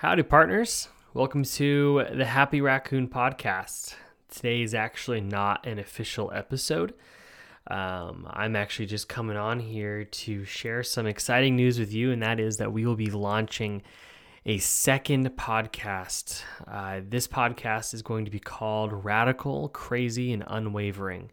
Howdy, partners. Welcome to the Happy Raccoon podcast. Today is actually not an official episode. Um, I'm actually just coming on here to share some exciting news with you, and that is that we will be launching a second podcast. Uh, this podcast is going to be called Radical, Crazy, and Unwavering.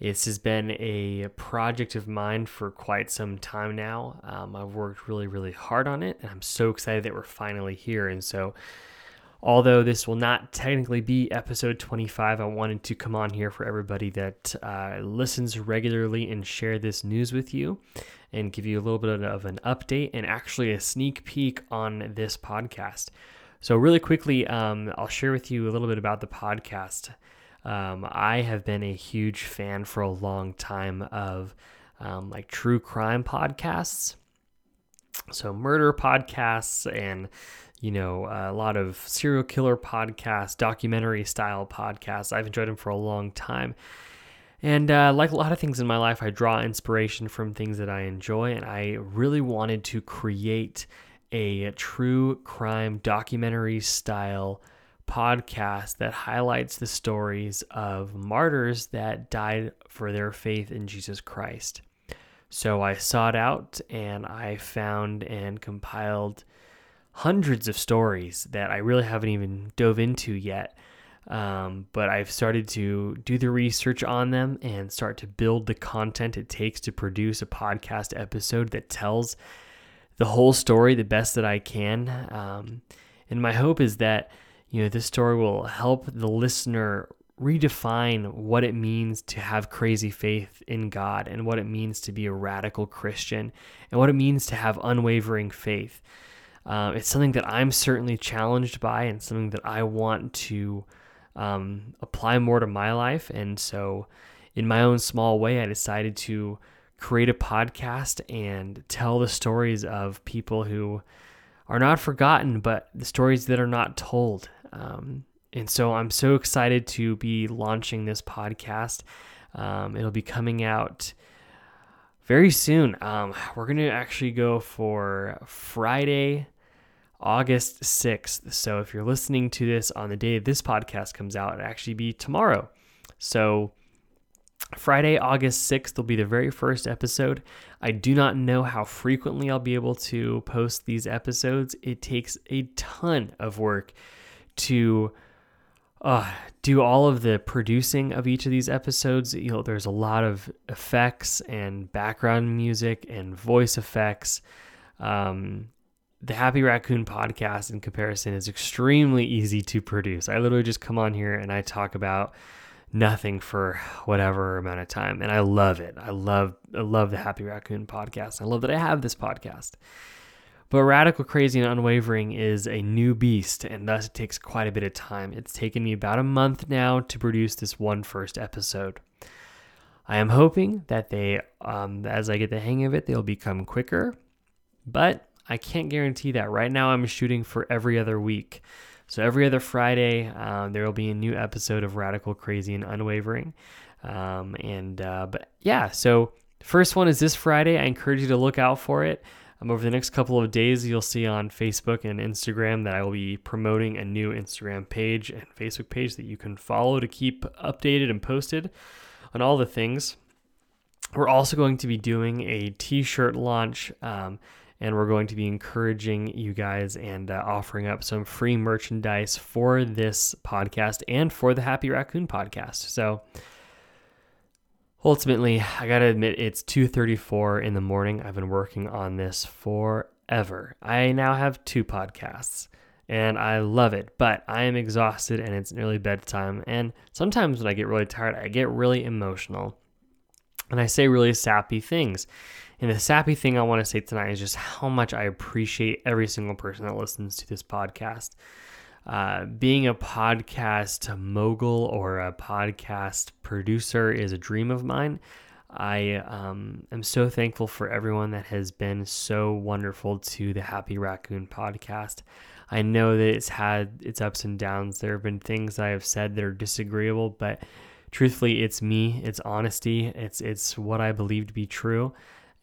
This has been a project of mine for quite some time now. Um, I've worked really, really hard on it, and I'm so excited that we're finally here. And so, although this will not technically be episode 25, I wanted to come on here for everybody that uh, listens regularly and share this news with you and give you a little bit of an update and actually a sneak peek on this podcast. So, really quickly, um, I'll share with you a little bit about the podcast. Um, I have been a huge fan for a long time of um, like true crime podcasts. So, murder podcasts and, you know, a lot of serial killer podcasts, documentary style podcasts. I've enjoyed them for a long time. And uh, like a lot of things in my life, I draw inspiration from things that I enjoy. And I really wanted to create a true crime documentary style podcast that highlights the stories of martyrs that died for their faith in Jesus Christ. So I sought out and I found and compiled hundreds of stories that I really haven't even dove into yet. Um, but I've started to do the research on them and start to build the content it takes to produce a podcast episode that tells the whole story the best that I can. Um, and my hope is that you know, this story will help the listener redefine what it means to have crazy faith in God and what it means to be a radical Christian and what it means to have unwavering faith. Uh, it's something that I'm certainly challenged by and something that I want to um, apply more to my life. And so, in my own small way, I decided to create a podcast and tell the stories of people who are not forgotten, but the stories that are not told. Um, and so I'm so excited to be launching this podcast. Um, it'll be coming out very soon. Um, we're going to actually go for Friday, August 6th. So if you're listening to this on the day this podcast comes out, it'll actually be tomorrow. So Friday, August 6th will be the very first episode. I do not know how frequently I'll be able to post these episodes. It takes a ton of work to uh, do all of the producing of each of these episodes. You know, there's a lot of effects and background music and voice effects. Um, the Happy Raccoon podcast, in comparison, is extremely easy to produce. I literally just come on here and I talk about nothing for whatever amount of time, and I love it. I love, I love the Happy Raccoon podcast. I love that I have this podcast. But Radical Crazy and Unwavering is a new beast, and thus it takes quite a bit of time. It's taken me about a month now to produce this one first episode. I am hoping that they, um, as I get the hang of it, they'll become quicker, but I can't guarantee that. Right now, I'm shooting for every other week. So every other Friday, um, there will be a new episode of Radical Crazy and Unwavering. Um, and, uh, but yeah, so first one is this Friday. I encourage you to look out for it. Um, over the next couple of days, you'll see on Facebook and Instagram that I will be promoting a new Instagram page and Facebook page that you can follow to keep updated and posted on all the things. We're also going to be doing a t shirt launch. Um, and we're going to be encouraging you guys and uh, offering up some free merchandise for this podcast and for the Happy Raccoon podcast. So, ultimately, I got to admit it's 2:34 in the morning. I've been working on this forever. I now have two podcasts and I love it, but I am exhausted and it's nearly bedtime and sometimes when I get really tired, I get really emotional. And I say really sappy things. And the sappy thing I want to say tonight is just how much I appreciate every single person that listens to this podcast. Uh, being a podcast mogul or a podcast producer is a dream of mine. I um, am so thankful for everyone that has been so wonderful to the Happy Raccoon podcast. I know that it's had its ups and downs. There have been things I have said that are disagreeable, but truthfully, it's me. It's honesty. It's it's what I believe to be true,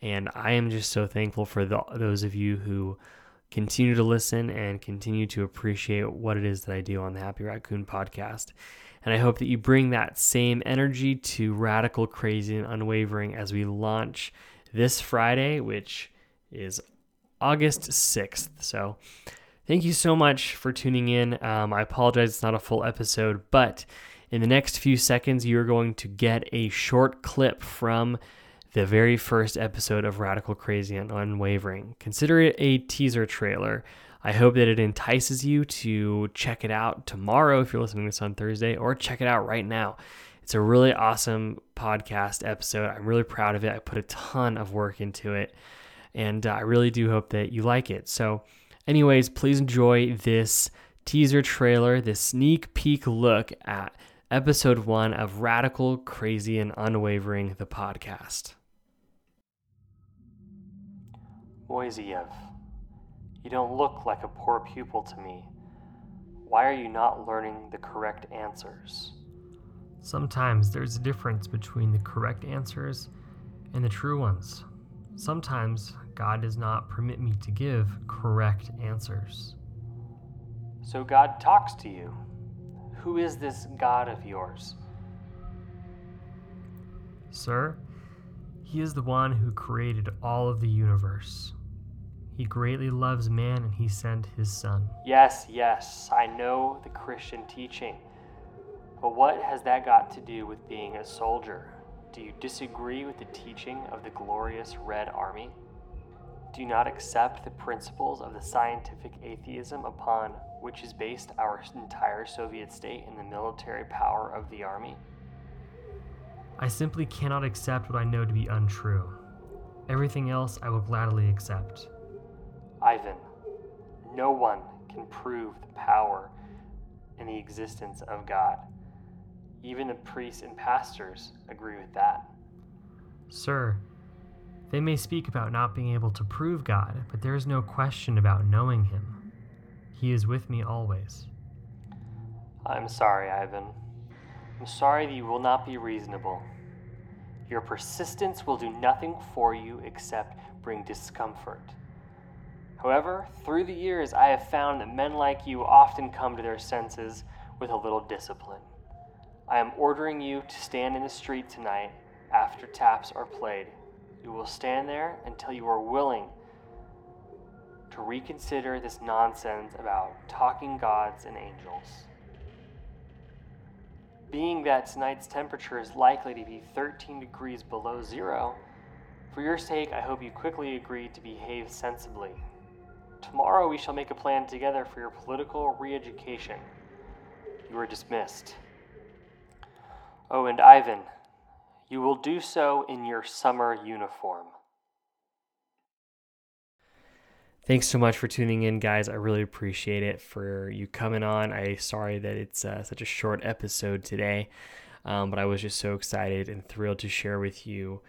and I am just so thankful for the, those of you who continue to listen and continue to appreciate what it is that I do on the Happy Raccoon podcast. And I hope that you bring that same energy to Radical, Crazy, and Unwavering as we launch this Friday, which is August 6th. So thank you so much for tuning in. Um, I apologize, it's not a full episode, but in the next few seconds, you're going to get a short clip from the very first episode of Radical Crazy and Unwavering. Consider it a teaser trailer. I hope that it entices you to check it out tomorrow if you're listening to this on Thursday, or check it out right now. It's a really awesome podcast episode. I'm really proud of it. I put a ton of work into it, and I really do hope that you like it. So, anyways, please enjoy this teaser trailer, this sneak peek look at episode one of Radical, Crazy, and Unwavering, the podcast. Moiseyev, you don't look like a poor pupil to me. Why are you not learning the correct answers? Sometimes there's a difference between the correct answers and the true ones. Sometimes God does not permit me to give correct answers. So God talks to you. Who is this God of yours? Sir, He is the one who created all of the universe. He greatly loves man and He sent His Son. Yes, yes, I know the Christian teaching. But what has that got to do with being a soldier? Do you disagree with the teaching of the glorious Red Army? Do you not accept the principles of the scientific atheism upon which is based our entire Soviet state and the military power of the army? I simply cannot accept what I know to be untrue. Everything else I will gladly accept. Ivan, no one can prove the power and the existence of God. Even the priests and pastors agree with that. Sir, they may speak about not being able to prove God, but there is no question about knowing Him. He is with me always. I'm sorry, Ivan. I'm sorry that you will not be reasonable. Your persistence will do nothing for you except bring discomfort. However, through the years, I have found that men like you often come to their senses with a little discipline. I am ordering you to stand in the street tonight after taps are played you will stand there until you are willing to reconsider this nonsense about talking gods and angels. Being that tonight's temperature is likely to be 13 degrees below zero, for your sake, I hope you quickly agree to behave sensibly. Tomorrow we shall make a plan together for your political re education. You are dismissed. Oh, and Ivan, you will do so in your summer uniform. Thanks so much for tuning in, guys. I really appreciate it for you coming on. I sorry that it's uh, such a short episode today, um, but I was just so excited and thrilled to share with you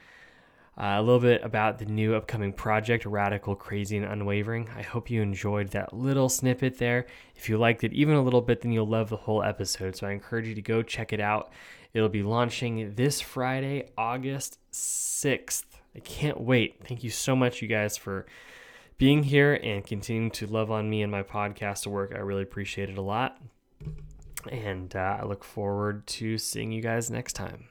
uh, a little bit about the new upcoming project, Radical, Crazy, and Unwavering. I hope you enjoyed that little snippet there. If you liked it even a little bit, then you'll love the whole episode. So I encourage you to go check it out. It'll be launching this Friday, August 6th. I can't wait. Thank you so much, you guys, for being here and continuing to love on me and my podcast work. I really appreciate it a lot. And uh, I look forward to seeing you guys next time.